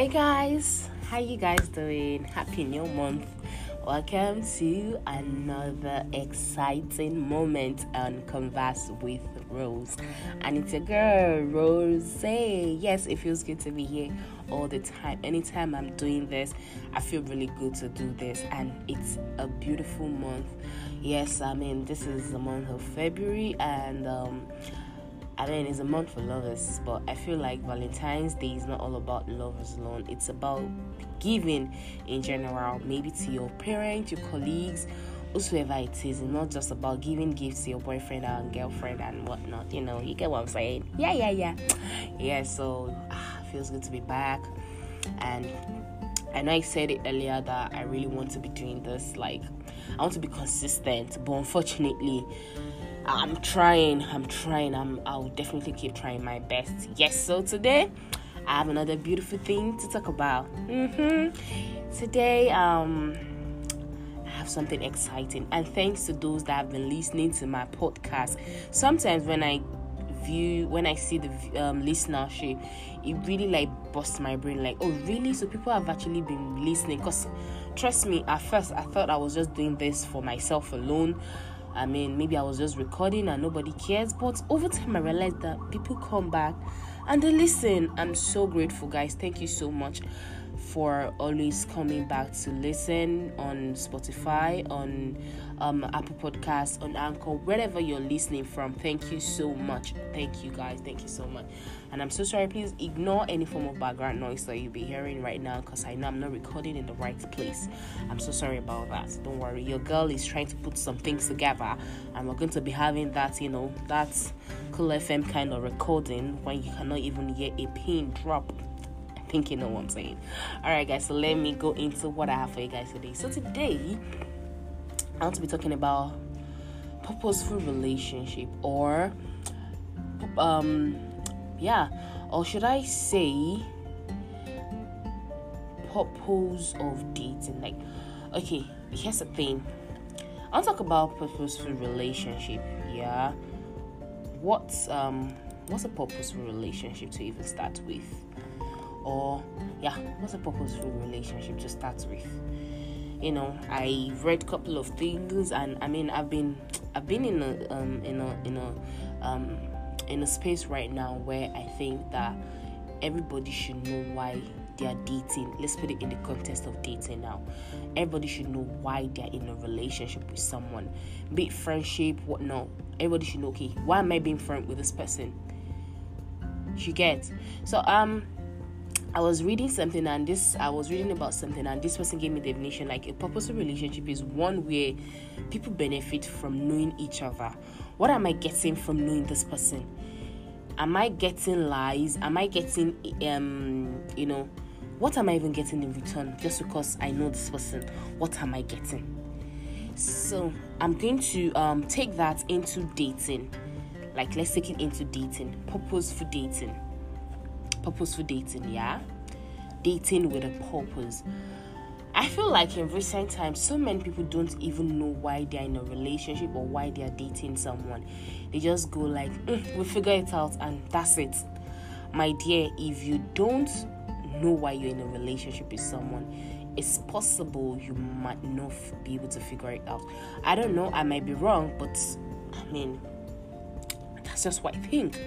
Hey guys, how you guys doing? Happy new month. Welcome to another exciting moment on Converse with Rose. And it's a girl, Rose. Yes, it feels good to be here all the time. Anytime I'm doing this, I feel really good to do this. And it's a beautiful month. Yes, I mean, this is the month of February, and um, I mean, it's a month for lovers, but I feel like Valentine's Day is not all about lovers alone. It's about giving in general, maybe to your parents, your colleagues, whoever it is. It's not just about giving gifts to your boyfriend and girlfriend and whatnot. You know, you get what I'm saying? Yeah, yeah, yeah. Yeah, so ah, feels good to be back. And I know I said it earlier that I really want to be doing this. Like, I want to be consistent, but unfortunately, I'm trying. I'm trying. I'm. I'll definitely keep trying my best. Yes. So today, I have another beautiful thing to talk about. Mm-hmm. Today, um, I have something exciting, and thanks to those that have been listening to my podcast. Sometimes when I view, when I see the um, listenership, it really like busts my brain. Like, oh, really? So people have actually been listening? Cause trust me, at first I thought I was just doing this for myself alone I mean, maybe I was just recording and nobody cares. But over time, I realized that people come back and they listen. I'm so grateful, guys. Thank you so much for always coming back to listen on Spotify, on um, Apple Podcasts, on Anchor, wherever you're listening from. Thank you so much. Thank you, guys. Thank you so much. And I'm so sorry. Please ignore any form of background noise that you'll be hearing right now because I know I'm not recording in the right place. I'm so sorry about that. Don't worry. Your girl is trying to put some things together, and we're going to be having that, you know, that cool FM kind of recording when you cannot even hear a pin drop I think you know what I'm saying. All right, guys. So let me go into what I have for you guys today. So today, I want to be talking about purposeful relationship or um yeah or should i say purpose of dating? Like okay here's the thing. I'll talk about purposeful relationship yeah. What's um what's a purposeful relationship to even start with? Or yeah what's a purposeful relationship to start with you know i read a couple of things and i mean i've been i've been in a um in a in a um in a space right now where I think that everybody should know why they are dating. Let's put it in the context of dating now. Everybody should know why they're in a relationship with someone, be it friendship, whatnot. Everybody should know, okay, why am I being friend with this person? You get so um I was reading something and this I was reading about something and this person gave me the definition like a purposeful relationship is one where people benefit from knowing each other. What am I getting from knowing this person? Am I getting lies? Am I getting um you know what am I even getting in return just because I know this person? What am I getting? So I'm going to um take that into dating. Like let's take it into dating. Purposeful dating purposeful dating, yeah? Dating with a purpose. I feel like in recent times, so many people don't even know why they're in a relationship or why they're dating someone. They just go like, mm, "We figure it out," and that's it. My dear, if you don't know why you're in a relationship with someone, it's possible you might not be able to figure it out. I don't know. I might be wrong, but I mean, that's just what I think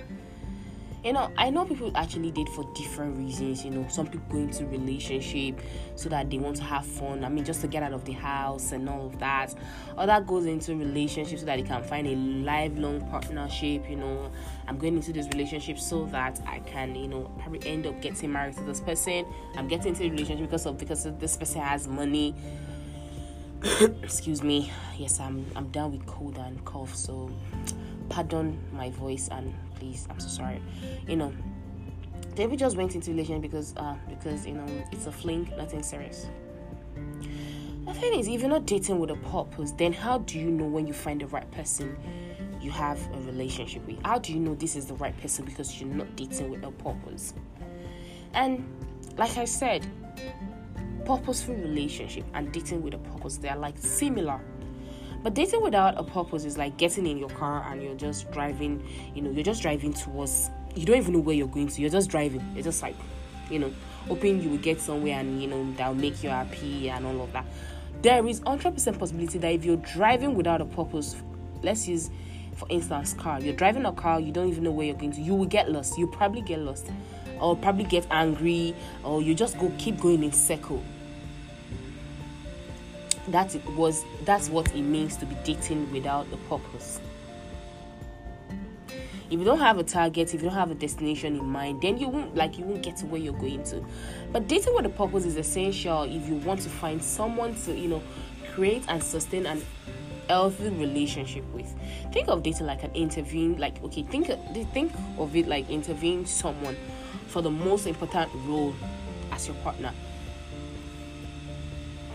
you know i know people actually date for different reasons you know some people go into relationship so that they want to have fun i mean just to get out of the house and all of that. Other goes into relationship so that they can find a lifelong partnership you know. I'm going into this relationship so that i can you know probably end up getting married to this person. I'm getting into a relationship because of because this person has money. Excuse me. Yes i'm i'm done with cold and cough so pardon my voice and please i'm so sorry. You know david just went into relation because uh because you know it's a fling nothing serious. The thing is if you're not dating with a purpose then how do you know when you find the right person you have a relationship with? How do you know this is the right person because you're not dating with a purpose? And like i said purposeful relationship and dating with a purpose they are like similar but dating without a purpose is like getting in your car and you're just driving, you know, you're just driving towards, you don't even know where you're going to, you're just driving. It's just like, you know, hoping you will get somewhere and you know that'll make you happy and all of that. There is 100% possibility that if you're driving without a purpose, let's use for instance car, you're driving a car, you don't even know where you're going to, you will get lost. You probably get lost, or probably get angry, or you just go keep going in circle. That was that's what it means to be dating without a purpose. If you don't have a target if you don't have a destination in mind then you won't like you won't get to where you're going to. But dating with a purpose is essential if you want to find someone to you know create and sustain an healthy relationship with. Think of dating like an interviewing like okay think think of it like interviewing someone for the most important role as your partner.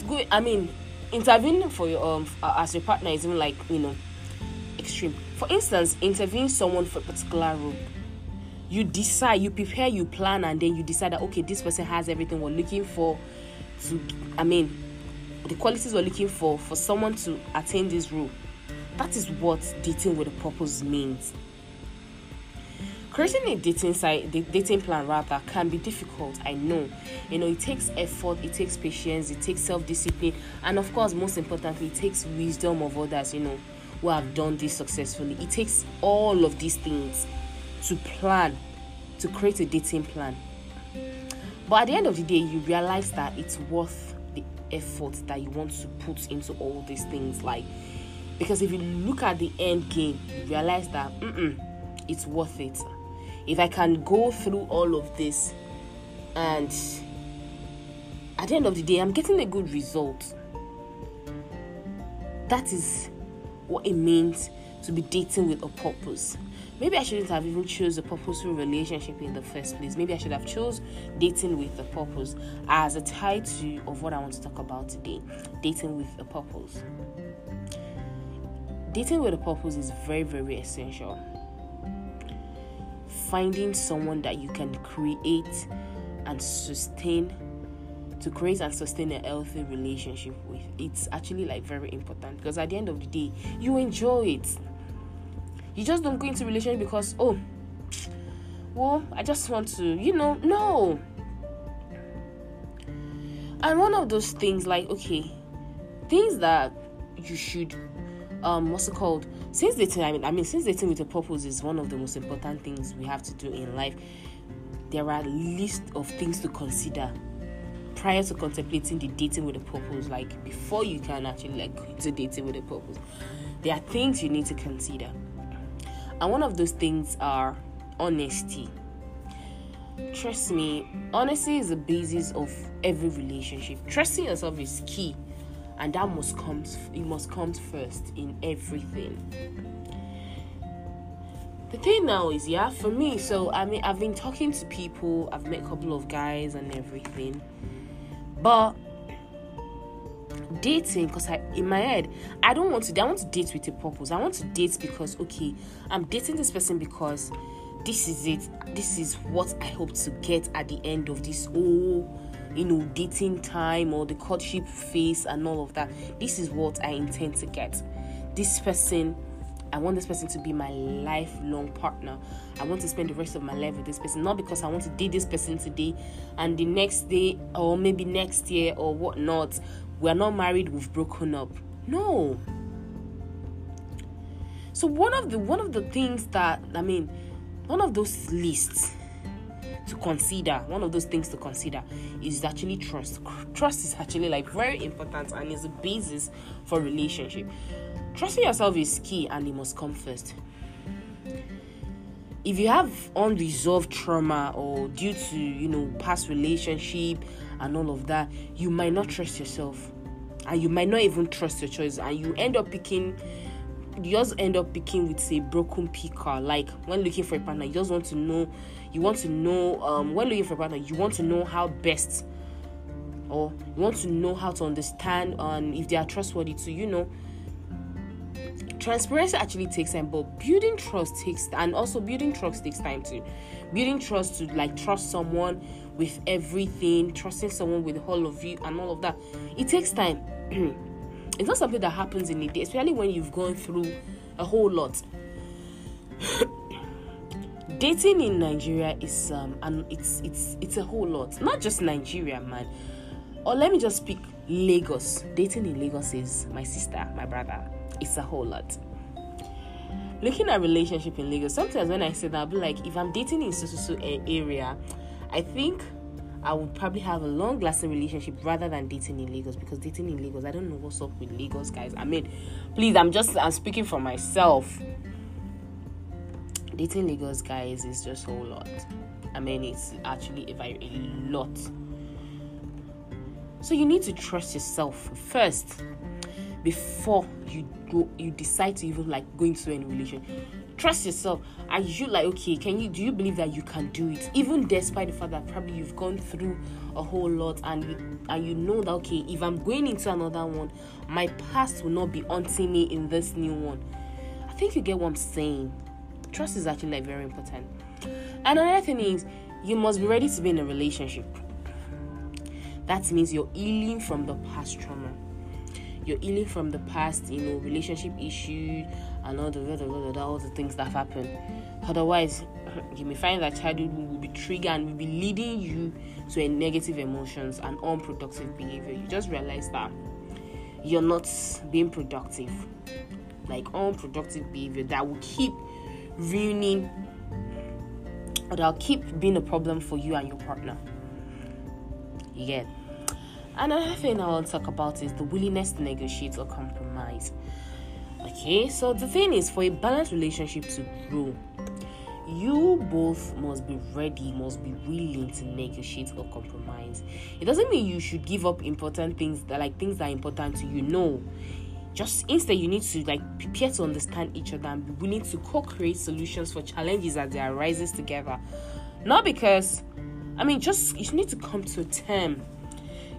Good i mean intervening for your um as your partner is even like you know extreme. For instance, interviewing someone for a particular role. You decide, you prepare, you plan, and then you decide that okay, this person has everything we're looking for. To, I mean, the qualities we're looking for for someone to attain this role. That is what dating with a purpose means. Creating a dating site, the dating plan rather, can be difficult. I know. You know, it takes effort, it takes patience, it takes self-discipline, and of course, most importantly, it takes wisdom of others. You know, who have done this successfully. It takes all of these things to plan, to create a dating plan. But at the end of the day, you realize that it's worth the effort that you want to put into all these things. Like, because if you look at the end game, you realize that it's worth it. If I can go through all of this and at the end of the day, I'm getting a good result. That is what it means to be dating with a purpose. Maybe I shouldn't have even chose a purposeful relationship in the first place. Maybe I should have chose dating with a purpose as a title of what I want to talk about today. Dating with a purpose. Dating with a purpose is very, very essential. Finding someone that you can create and sustain to create and sustain a healthy relationship with. It's actually like very important because at the end of the day, you enjoy it. You just don't go into relationship because oh, well, I just want to, you know, no. And one of those things, like okay, things that you should, um, what's it called? Since dating, I mean, I mean, since dating with a purpose is one of the most important things we have to do in life. There are a list of things to consider prior to contemplating the dating with a purpose, like before you can actually like into dating with a purpose, there are things you need to consider. And one of those things are honesty. Trust me, honesty is the basis of every relationship. Trusting yourself is key, and that must come it must come first in everything. The thing now is, yeah, for me, so I mean, I've been talking to people, I've met a couple of guys and everything but dating, because I in my head, I don't want to. I want to date with a purpose. I want to date because okay, I'm dating this person because this is it. This is what I hope to get at the end of this whole you know dating time or the courtship phase and all of that this is what i intend to get this person I want this person to be my lifelong partner. I want to spend the rest of my life with this person, not because I want to date this person today and the next day or maybe next year or whatnot. We're not married, we've broken up. No. So one of the one of the things that I mean, one of those lists to consider, one of those things to consider is actually trust. Trust is actually like very important and is the basis for relationship. Trusting yourself is key and it must come first. If you have unresolved trauma or due to, you know, past relationship and all of that, you might not trust yourself. And you might not even trust your choice and you end up picking you just end up picking with a broken picker. Like when looking for a partner, you just want to know, you want to know, um, when looking for a partner, you want to know how best, or you want to know how to understand, um, if they are trustworthy to, you know, transparency actually takes time but building trust takes and also building trust takes time too. Building trust to like trust someone with everything trusting someone with all of you and all of that it takes time it's not something that happens in a day especially when you've gone through a whole lot dating in Nigeria is um and it's it's it's a whole lot. Not just Nigeria, man. Or let me just speak Lagos. Dating in Lagos is my sister, my brother. It's a whole lot. Looking at relationship in Lagos, sometimes when I say that, I'll be like, if I'm dating in so so area, I think I would probably have a long lasting relationship rather than dating in Lagos because dating in Lagos, I don't know what's up with Lagos guys. I mean, please, I'm just I'm speaking for myself dating Lagos guys is just a whole lot. I mean, it's actually a very a lot. So you need to trust yourself first before you go. You decide to even like go into any relation. Trust yourself. Are you like okay? Can you do you believe that you can do it, even despite the fact that probably you've gone through a whole lot and you and you know that okay, if I'm going into another one, my past will not be haunting me in this new one. I think you get what I'm saying trust is actually like very important. And another thing is you must be ready to be in a relationship. That means you're healing from the past trauma. You're healing from the past, you know, relationship issue and all the all the things that have happened. Otherwise, you may find that childhood will be triggered and will be leading you to a negative emotions and unproductive behavior. You just realize that you're not being productive, like unproductive behavior that will keep ruining that'll keep being a problem for you and your partner. Get. Another thing I want to talk about is the willingness to negotiate or compromise. Okay, so the thing is, for a balanced relationship to grow, you both must be ready, must be willing to negotiate or compromise. It doesn't mean you should give up important things that like things that are important to you. No, just instead you need to like prepare to understand each other and be willing to co-create solutions for challenges as they arise together not because i mean just you need to come to a term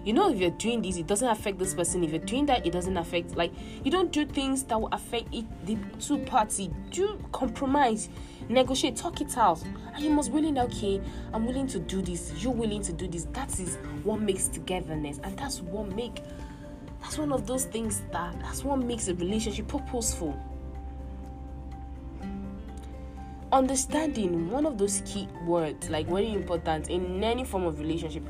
you know if you're doing this it doesn't affect this person. If you're doing that it doesn't affect like you don't do things that will affect it, the two party do compromise. Negotiate. Talk it out. And you must willing? Okay i'm willing to do this. You're willing to do this. That is what makes togetherness. And that's what make that's one of those things that that's what makes a relationship purposeful. Understanding one of those key words, like very important in any form of relationship.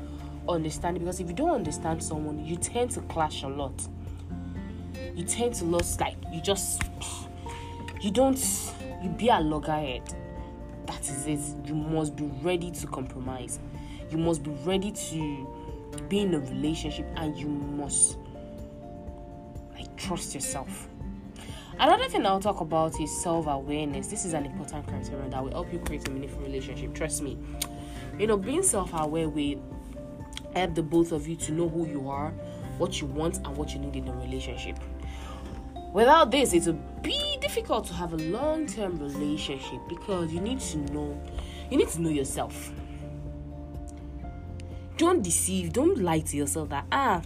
Understanding because if you don't understand someone, you tend to clash a lot. You tend to lose like you just you don't you be a loggerhead. That is it. You must be ready to compromise. You must be ready to be in a relationship and you must like trust yourself. Another thing I'll talk about is self awareness. This is an important criterion that will help you create a meaningful relationship. Trust me. You know, being self aware will help the both of you to know who you are, what you want, and what you need in a relationship. Without this, it will be difficult to have a long term relationship because you need to know you need to know yourself. Don't deceive, don't lie to yourself that ah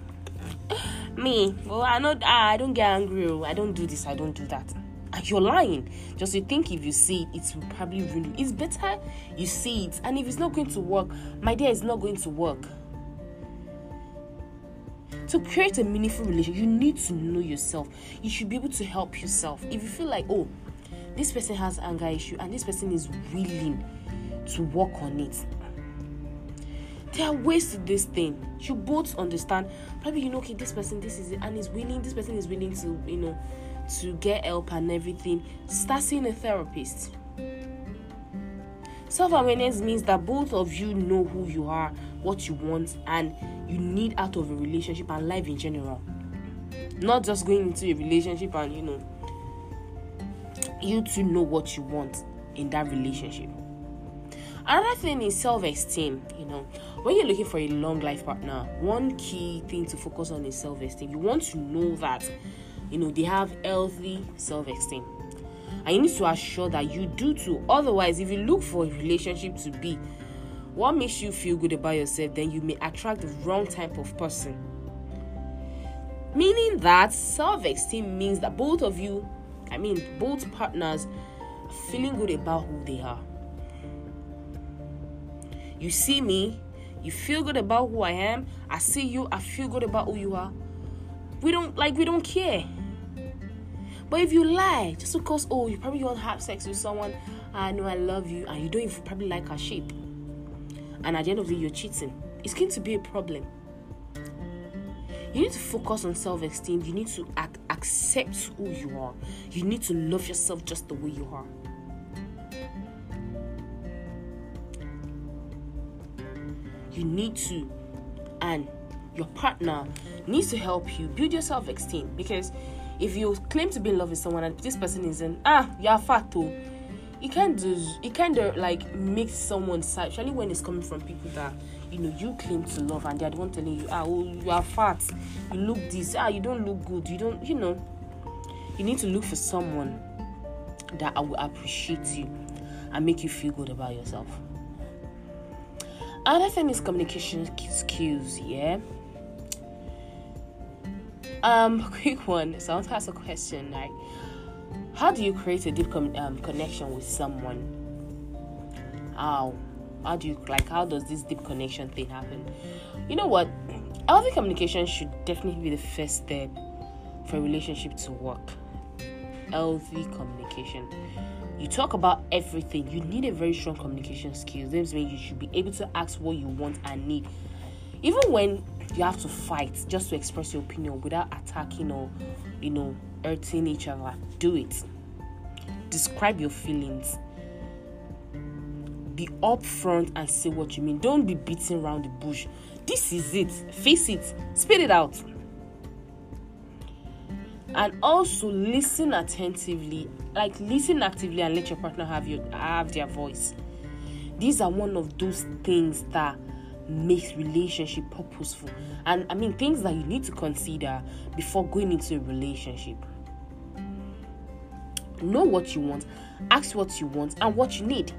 me well i know ah, i don't get angry oh. i don't do this i don't do that and you're lying just you think if you see it it will probably really it's better you see it and if it's not going to work my dear it's not going to work to create a meaningful relationship you need to know yourself you should be able to help yourself if you feel like oh this person has anger issue and this person is willing to work on it there are ways to this thing. You both understand. Probably you know, okay, this person, this is it, and is willing. This person is willing to, you know, to get help and everything. Start seeing a therapist. Self awareness means that both of you know who you are, what you want, and you need out of a relationship and life in general. Not just going into a relationship and you know, you to know what you want in that relationship. Another thing is self esteem. You know, when you're looking for a long life partner, one key thing to focus on is self esteem. You want to know that, you know, they have healthy self esteem. And you need to assure that you do too. Otherwise, if you look for a relationship to be what makes you feel good about yourself, then you may attract the wrong type of person. Meaning that self esteem means that both of you, I mean, both partners, feeling good about who they are. You see me, you feel good about who I am. I see you, I feel good about who you are. We don't like we don't care. But if you lie, just because oh you probably want to have sex with someone ah, I know I love you, and you don't even probably like her shape. And at the end of the day, you're cheating. It's going to be a problem. You need to focus on self esteem. You need to ac- accept who you are. You need to love yourself just the way you are. You need to, and your partner needs to help you build your self esteem because if you claim to be in love with someone and this person isn't, ah, you're fat too. It can't do. It kind of like makes someone sad, especially when it's coming from people that you know you claim to love and they're the one telling you, ah, oh, you are fat, you look this, ah, you don't look good, you don't, you know. You need to look for someone that I will appreciate you and make you feel good about yourself. Another thing is communication skills, yeah. Um, quick one. So I want to ask a question like, how do you create a deep com- um, connection with someone? How? How do you like? How does this deep connection thing happen? You know what? Healthy communication should definitely be the first step for a relationship to work. Healthy communication. You talk about everything. You need a very strong communication skills. This means you should be able to ask what you want and need. Even when you have to fight just to express your opinion without attacking or, you know, hurting each other, do it. Describe your feelings. Be upfront and say what you mean. Don't be beating around the bush. This is it. Face it. Spit it out and also listen attentively like listen actively and let your partner have your have their voice these are one of those things that makes relationship purposeful and i mean things that you need to consider before going into a relationship know what you want ask what you want and what you need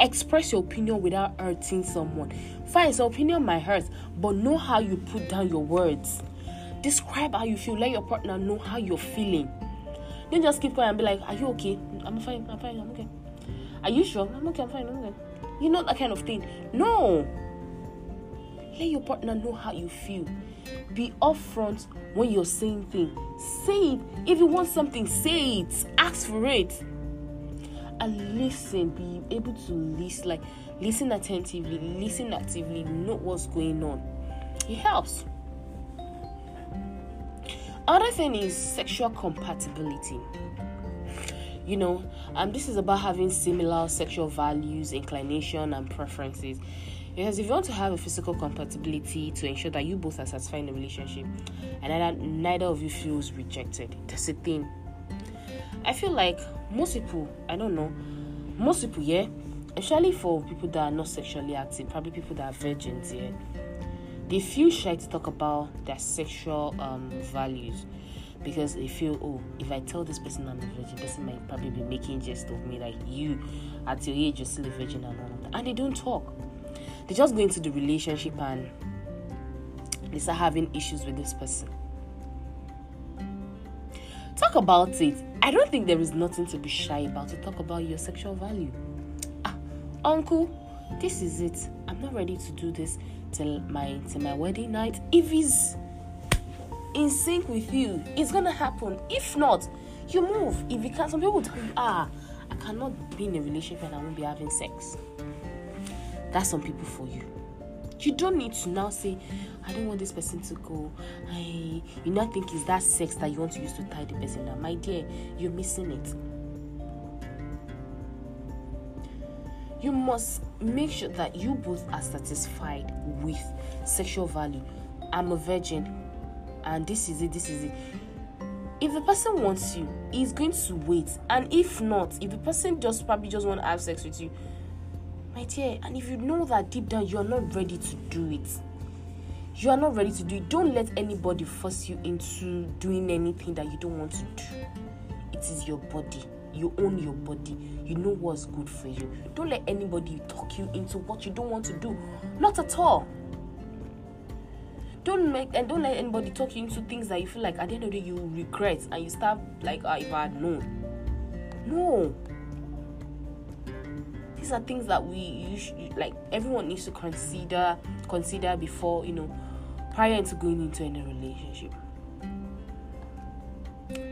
express your opinion without hurting someone fine your opinion might hurt but know how you put down your words Describe how you feel. Let your partner know how you're feeling. Don't just keep quiet and be like, Are you okay? I'm fine. I'm fine. I'm okay. Are you sure? I'm okay. I'm fine. I'm okay. You know that kind of thing. No. Let your partner know how you feel. Be upfront when you're saying things. Say it. If you want something, say it. Ask for it. And listen. Be able to listen. Like listen attentively. Listen actively. Know what's going on. It helps. Other thing is sexual compatibility. You know, um, this is about having similar sexual values, inclination, and preferences. Because if you want to have a physical compatibility to ensure that you both are satisfied in the relationship and neither, neither of you feels rejected, that's the thing. I feel like most people, I don't know, most people, yeah, especially for people that are not sexually active, probably people that are virgins, yeah they feel shy to talk about their sexual um, values because they feel, oh, if I tell this person I'm a virgin, this might probably be making jest of me, like you at your age you're still a virgin and all that. And they don't talk. They just go into the relationship and they start having issues with this person. Talk about it. I don't think there is nothing to be shy about to talk about your sexual value. Ah, uncle, this is it. I'm not ready to do this till my till my wedding night if he's in sync with you it's gonna happen. If not you move. If you can't some people would tell you ah i cannot be in a relationship and i won't be having sex. That's some people for you. You don't need to now say i don't want this person to go. I you not think it's that sex that you want to use to tie the person down. My dear you're missing it. You must make sure that you both are satisfied with sexual value. I'm a virgin, and this is it, this is it. If the person wants you, he's going to wait. And if not, if the person just probably just want to have sex with you, my dear, and if you know that deep down you're not ready to do it, you are not ready to do it, don't let anybody force you into doing anything that you don't want to do. It is your body you own your body you know what's good for you don't let anybody talk you into what you don't want to do not at all don't make and don't let anybody talk you into things that you feel like at the end of the day you regret and you start like oh, if i had known. No. These are things that we you like everyone needs to consider consider before you know prior to going into any relationship.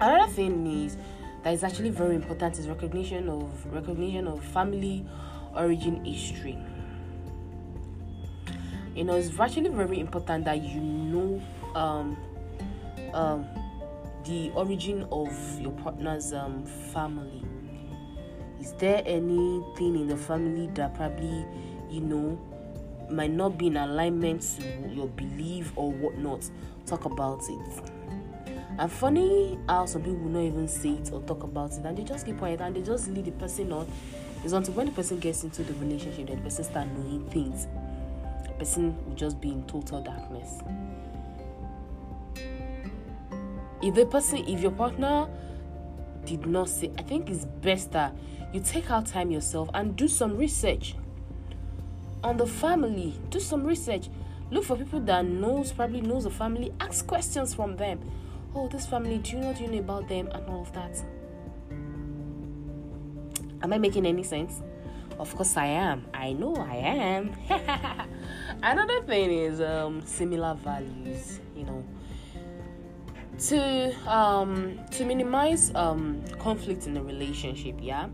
Another thing is that is actually very important is recognition of recognition of family origin history you know it's actually very important that you know um, um, the origin of your partner's um, family. Is there anything in the family that probably you know might not be in alignment to your belief or whatnot? Talk about it. And funny how some people will not even say it or talk about it and they just keep quiet and they just lead the person on. It's until when the person gets into the relationship that the person start knowing things person will just be in total darkness. If the person if your partner did not say i think it's best that you take out time yourself and do some research on the family. Do some research. Look for people that knows probably knows the family. Ask questions from them. Oh this family do you know do you know about them and all of that? Am i making any sense? Of course i am. I know i am another thing is um similar values you know. To um to minimize um conflict in a relationship yeah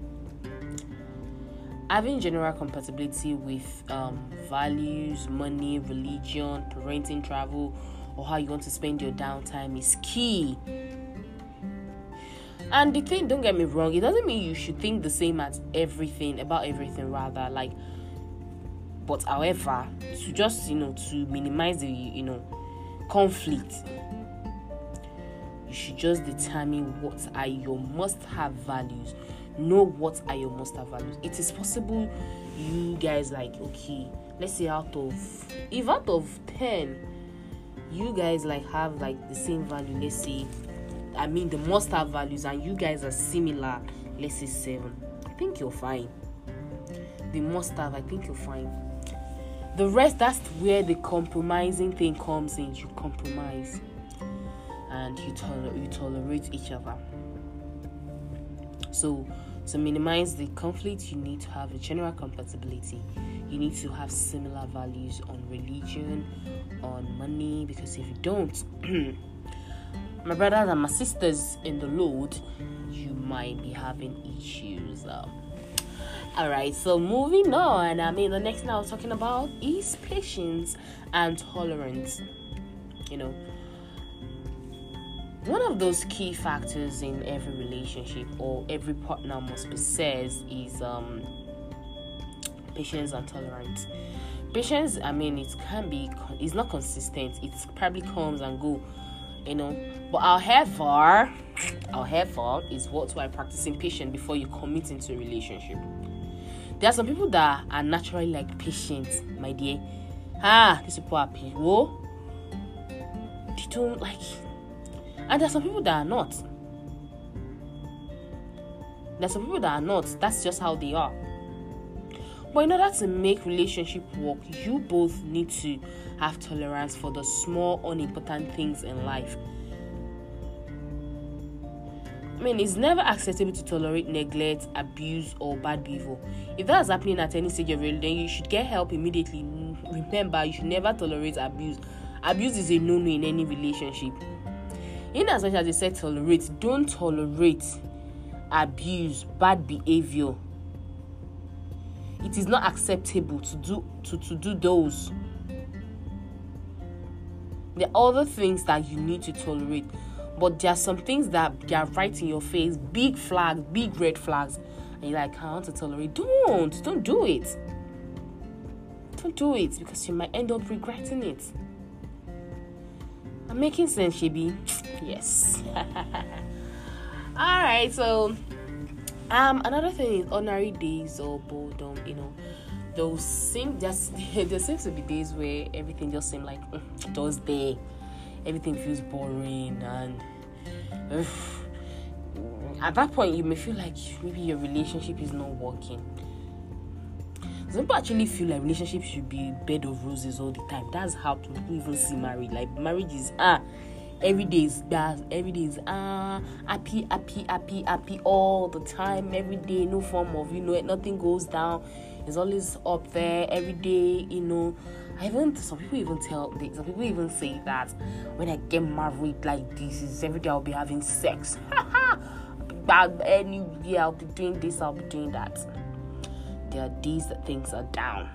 having general compatibility with um, values money religion parenting travel or how you want to spend your downtime is key. And the thing don't get me wrong it doesn't mean you should think the same at everything about everything rather. Like but however to just you know to minimize the you know conflict you should just determine what are your must have values. Know what are your must have values. It is possible you guys like okay let's say out of if out of 10 you guys like have like the same value let's say i mean the must have values and you guys are similar let's say 7 i think you're fine. The must have i think you're fine the rest that's where the compromising thing comes in you compromise and you, toler- you tolerate each other so to minimize the conflict, you need to have a general compatibility. You need to have similar values on religion, on money, because if you don't, my brothers and my sisters in the Lord, you might be having issues. Um, all right, so moving on. I mean, the next thing I was talking about is patience and tolerance. You know, one of those key factors in every relationship or every partner must possess is um, patience and tolerance. Patience, I mean, it can be, it's not consistent. It probably comes and go, you know. But however, however, is what why practicing patience before you commit into a relationship. There are some people that are naturally like patient, my dear. Ah, these people are people. Whoa. They don't like and there are some people that are not. There are some people that are not. That's just how they are. But in order to make relationship work, you both need to have tolerance for the small, unimportant things in life. I mean, it's never acceptable to tolerate neglect, abuse, or bad behavior. If that's happening at any stage of your life, then you should get help immediately. Remember, you should never tolerate abuse. Abuse is a no-no in any relationship in as much as they said tolerate don't tolerate abuse bad behavior it is not acceptable to do to, to do those there are other things that you need to tolerate but there are some things that they are right in your face big flags big red flags and you're like i want to tolerate don't don't do it don't do it because you might end up regretting it I'm making sense, Shibi. Yes. All right. So, um, another thing is ordinary days or boredom. You know, those seem just there seems to be days where everything just seems like mm, there. Everything feels boring and. At that point, you may feel like maybe your relationship is not working some people actually feel like relationships should be bed of roses all the time. That's how people even see marriage. Like marriage is ah every day is that every day is ah happy, happy, happy, happy all the time, every day, no form of you know nothing goes down. It's always up there every day, you know. I even some people even tell some people even say that when I get married like this is every day I'll be having sex. bad anywhere. I'll be doing this, I'll be doing that. There are days that things are down.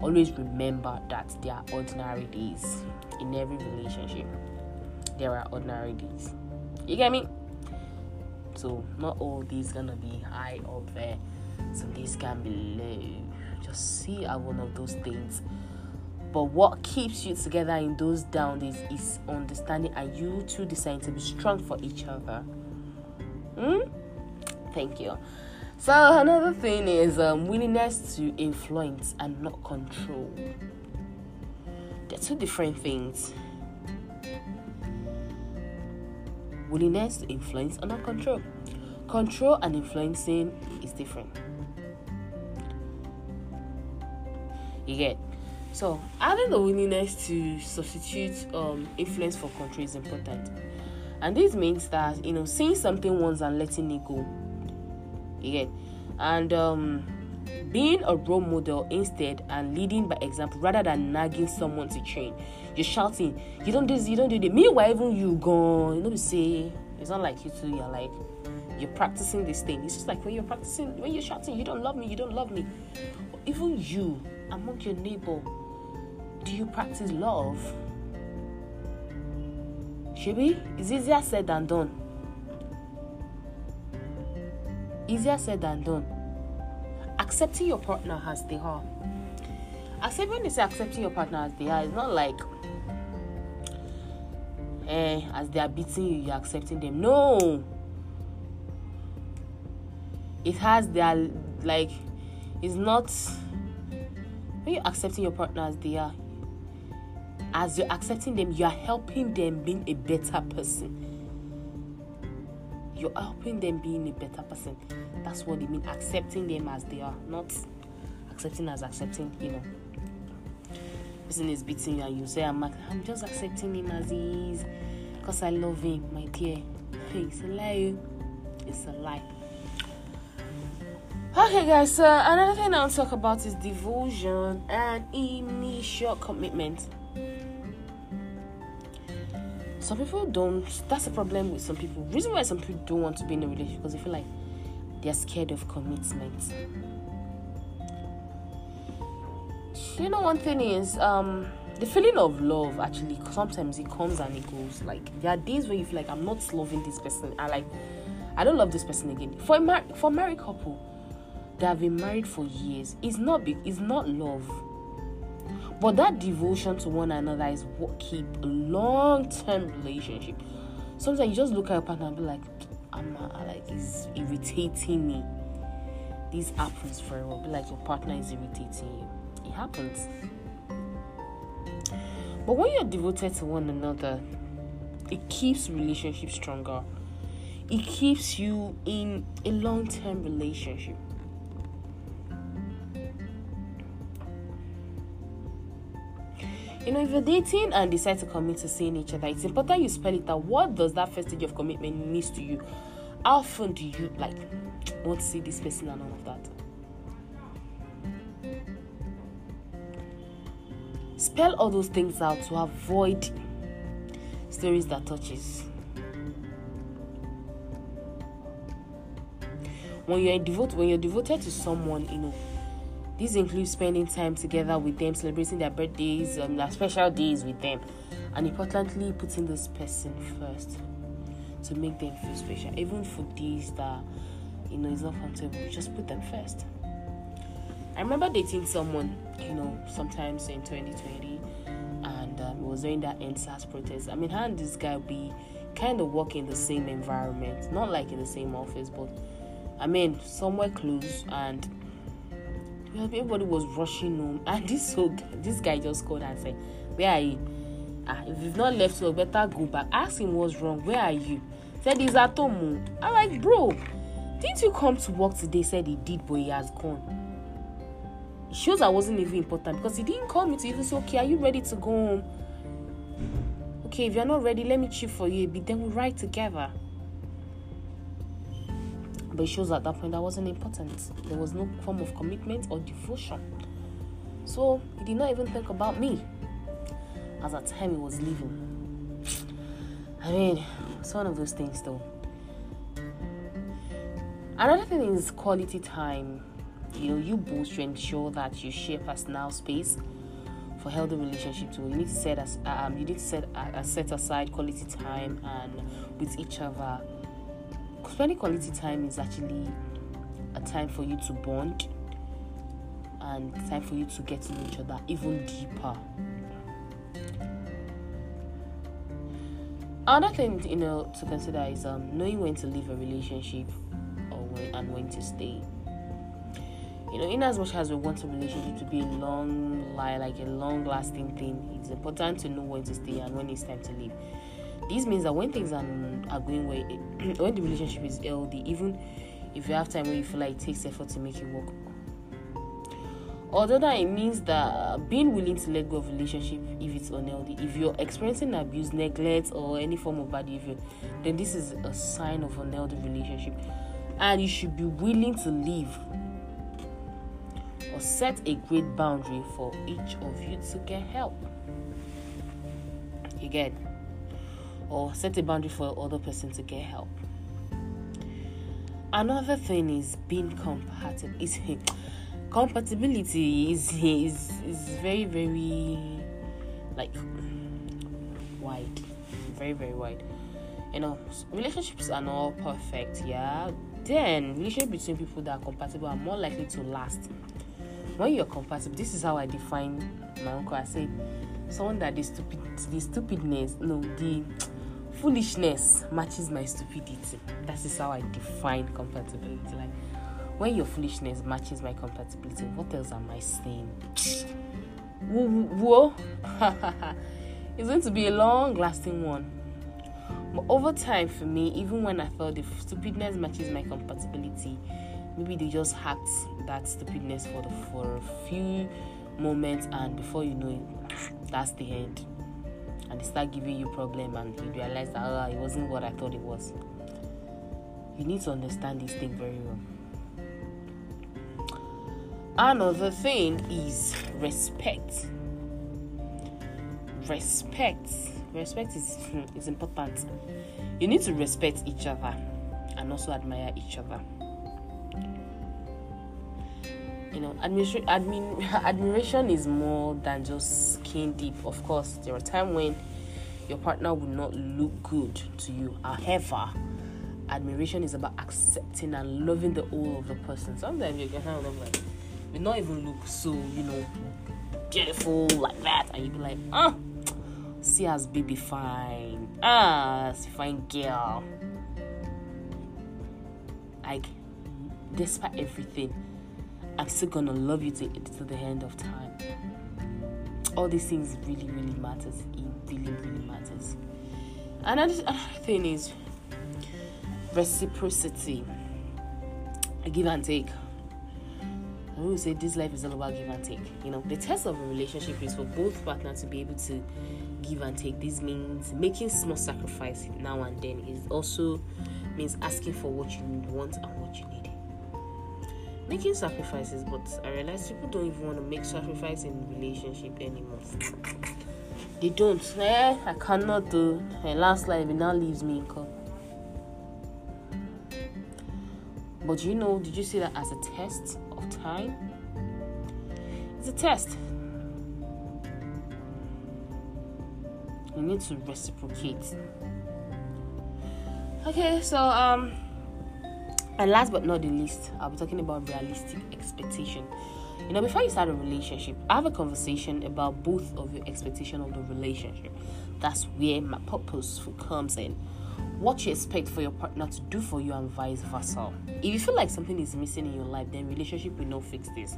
Always remember that there are ordinary days in every relationship. There are ordinary days. You get me? So not all these gonna be high up there. Some days can be low. Just see at one of those things. But what keeps you together in those down days is understanding and you two deciding to be strong for each other. Hmm? Thank you. So another thing is um, willingness to influence and not control. They're two different things. willingness to influence and not control. Control and influencing is different. You get so having the willingness to substitute um, influence for control is important, and this means that you know seeing something once and letting it go. You get and um, being a role model instead and leading by example rather than nagging someone to change. You're shouting, you don't do this, you don't do that. Meanwhile, even you gone, you know, to say it's not like you two, you're like you're practicing this thing. It's just like when you're practicing, when you're shouting, you don't love me, you don't love me. Even you, among your neighbor, do you practice love? Shibi, it's easier said than done. Easier said than done accepting your partner as they are. Accept when they say accepting your partner as they are, it's not like eh, as they are beating you, you're accepting them. No. It has their like it's not when you're accepting your partner as they are, as you're accepting them, you are helping them being a better person you're helping them being a better person. That's what they mean. Accepting them as they are, not accepting as accepting, you know. Person is beating you and you say, I'm, I'm just accepting him as he is because I love him, my dear. It's a lie. Oh. It's a lie. Okay, guys, so another thing I'll talk about is devotion and initial commitment. Some people don't that's a problem with some people. Reason why some people don't want to be in a relationship because they feel like they're scared of commitment. You know one thing is um the feeling of love actually sometimes it comes and it goes. Like there are days where you feel like i'm not loving this person. I like i don't love this person again. For a mar- for a married couple that have been married for years it's not big it's not love but that devotion to one another is what keep a long-term relationship. Sometimes you just look at your partner and be like, I'm like it's irritating me. This happens very well. Be like your partner is irritating you. It happens. But when you're devoted to one another, it keeps relationship stronger. It keeps you in a long-term relationship. You know, if you're dating and decide to commit to seeing each other, it's important you spell it out. What does that first stage of commitment mean to you? How often do you like want to see this person and all of that? Spell all those things out to avoid stories that touches. When you're devoted, when you're devoted to someone, you know these include spending time together with them, celebrating their birthdays, um, their special days with them, and importantly, putting this person first to make them feel special. Even for days that you know is not comfortable, just put them first. I remember dating someone, you know, sometimes in 2020, and um, it was during that EndSARS protest. I mean, how and this guy be kind of work in the same environment, not like in the same office, but I mean, somewhere close and everybody was rushing home, and this this guy just called and said, "Where are you? Ah, if you've not left, so better go back. Ask him what's wrong. Where are you?" Said he's at home. I'm like, bro, didn't you come to work today? Said he did, but he has gone. It shows I wasn't even important because he didn't call me to even say, "Okay, are you ready to go home?" Okay, if you're not ready, let me chill for you a bit. Then we ride together. But it shows at that point that wasn't important. There was no form of commitment or devotion. So he did not even think about me as at time he was leaving. I mean, it's one of those things though. Another thing is quality time. You know, you both should ensure that you share personal space for healthy relationships. you need to set as um, you need to set uh, set aside quality time and with each other. Spending quality time is actually a time for you to bond and time for you to get to know each other even deeper. Another thing you know to consider is um, knowing when to leave a relationship or when and when to stay. You know, in as much as we want a relationship to be a long like a long lasting thing, it's important to know when to stay and when it's time to leave. This means that when things are, are going well, eh, when the relationship is healthy, even if you have time where you feel like it takes effort to make it work, although that it means that uh, being willing to let go of a relationship if it's unhealthy if you're experiencing abuse neglect or any form of bad behavior then this is a sign of unhealthy relationship. And you should be willing to leave or set a great boundary for each of you to get help. Again or set a boundary for other person to get help. Another thing is being compatible is compatibility is is is very very like wide. Very very wide. You know relationships are not perfect yeah? Then relationship between people that are compatible are more likely to last. When you're compatible this is how i define my uncle. I say someone that the stupid the stupidness no the foolishness matches my stupidity that is how i define compatibility like when your foolishness matches my compatibility, what else am I saying? Whoa, it's going to be a long lasting one. But over time, for me, even when I thought the stupidness matches my compatibility, maybe they just hacked that stupidness for the, for a few moments, and before you know it, that's the end. And they start giving you problem, and you realize that oh, it wasn't what I thought it was. You need to understand this thing very well. Another thing is respect. Respect. Respect is, hmm, is important. You need to respect each other and also admire each other. You know, admiration, admiration is more than just skin deep. Of course, there are times when your partner will not look good to you. However, admiration is about accepting and loving the whole of the person. Sometimes you can have like may not even look so, you know, beautiful like that, and you be like, ah, see as baby fine, ah, fine girl. Like, despite everything, I'm still gonna love you to, to the end of time. All these things really, really matters. It really, really matters. Another, another thing is reciprocity. a Give and take I will say this life is all about give and take. You know, the test of a relationship is for both partners to be able to give and take. This means making small sacrifice now and then. It also means asking for what you want and. Making sacrifices, but I realize people don't even want to make sacrifice in relationship anymore. They don't. Eh, I cannot do. My last life it now leaves me in. But you know, did you see that as a test of time? It's a test. You need to reciprocate. Okay, so um and last but not the least, I'll be talking about realistic expectation. You know, before you start a relationship, have a conversation about both of your expectation of the relationship. That's where my purpose comes in what you expect for your partner to do for you and vice versa. If you feel like something is missing in your life, then relationship will not fix this.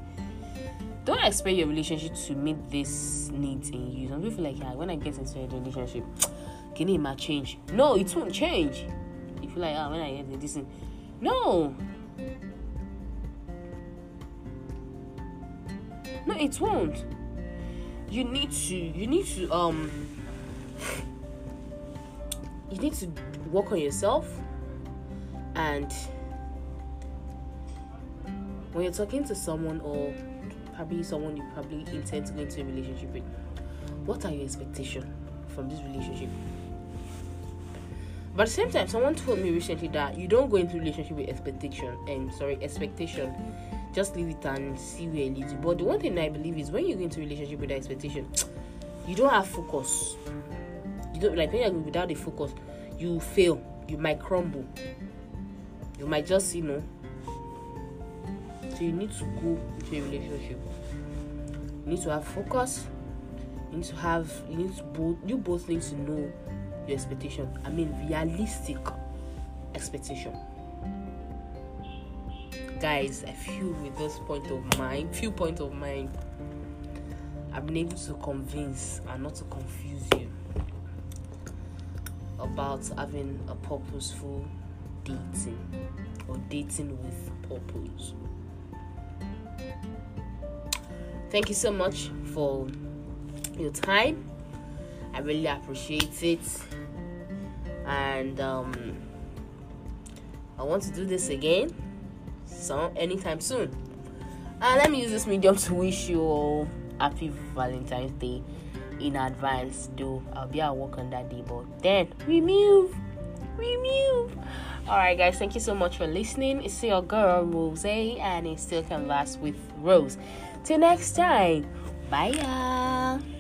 Don't expect your relationship to meet these needs in you. Some people feel like, yeah, when I get into a relationship, can it might change? No, it won't change. If you feel like, ah, when I get into this, no. No, it won't. You need to. You need to um you need to work on yourself and when you're talking to someone or probably someone you probably intend to go into a relationship with what are your expectations from this relationship But at the same time, someone told me recently that you don't go into relationship with expectation and sorry, expectation. Just leave it and see where it leads you. But the one thing I believe is when you go into relationship with expectation, you don't have focus. You don't like when you're without the focus, you fail. You might crumble. You might just, you know. So you need to go into a relationship. You need to have focus. You need to have you need to both you both need to know your expectation. I mean realistic expectation. Guys, I feel with this point of mind, few point of mind, I've been able to convince and not to confuse you about having a purposeful dating or dating with purpose. Thank you so much for your time. I really appreciate it. And um, I want to do this again so anytime soon. And let me use this medium to wish you all happy Valentine's Day in advance, though I'll be at work on that day, but then we move. We move. Alright guys, thank you so much for listening. It's your girl Rose and it's still can last with Rose. Till next time. Bye.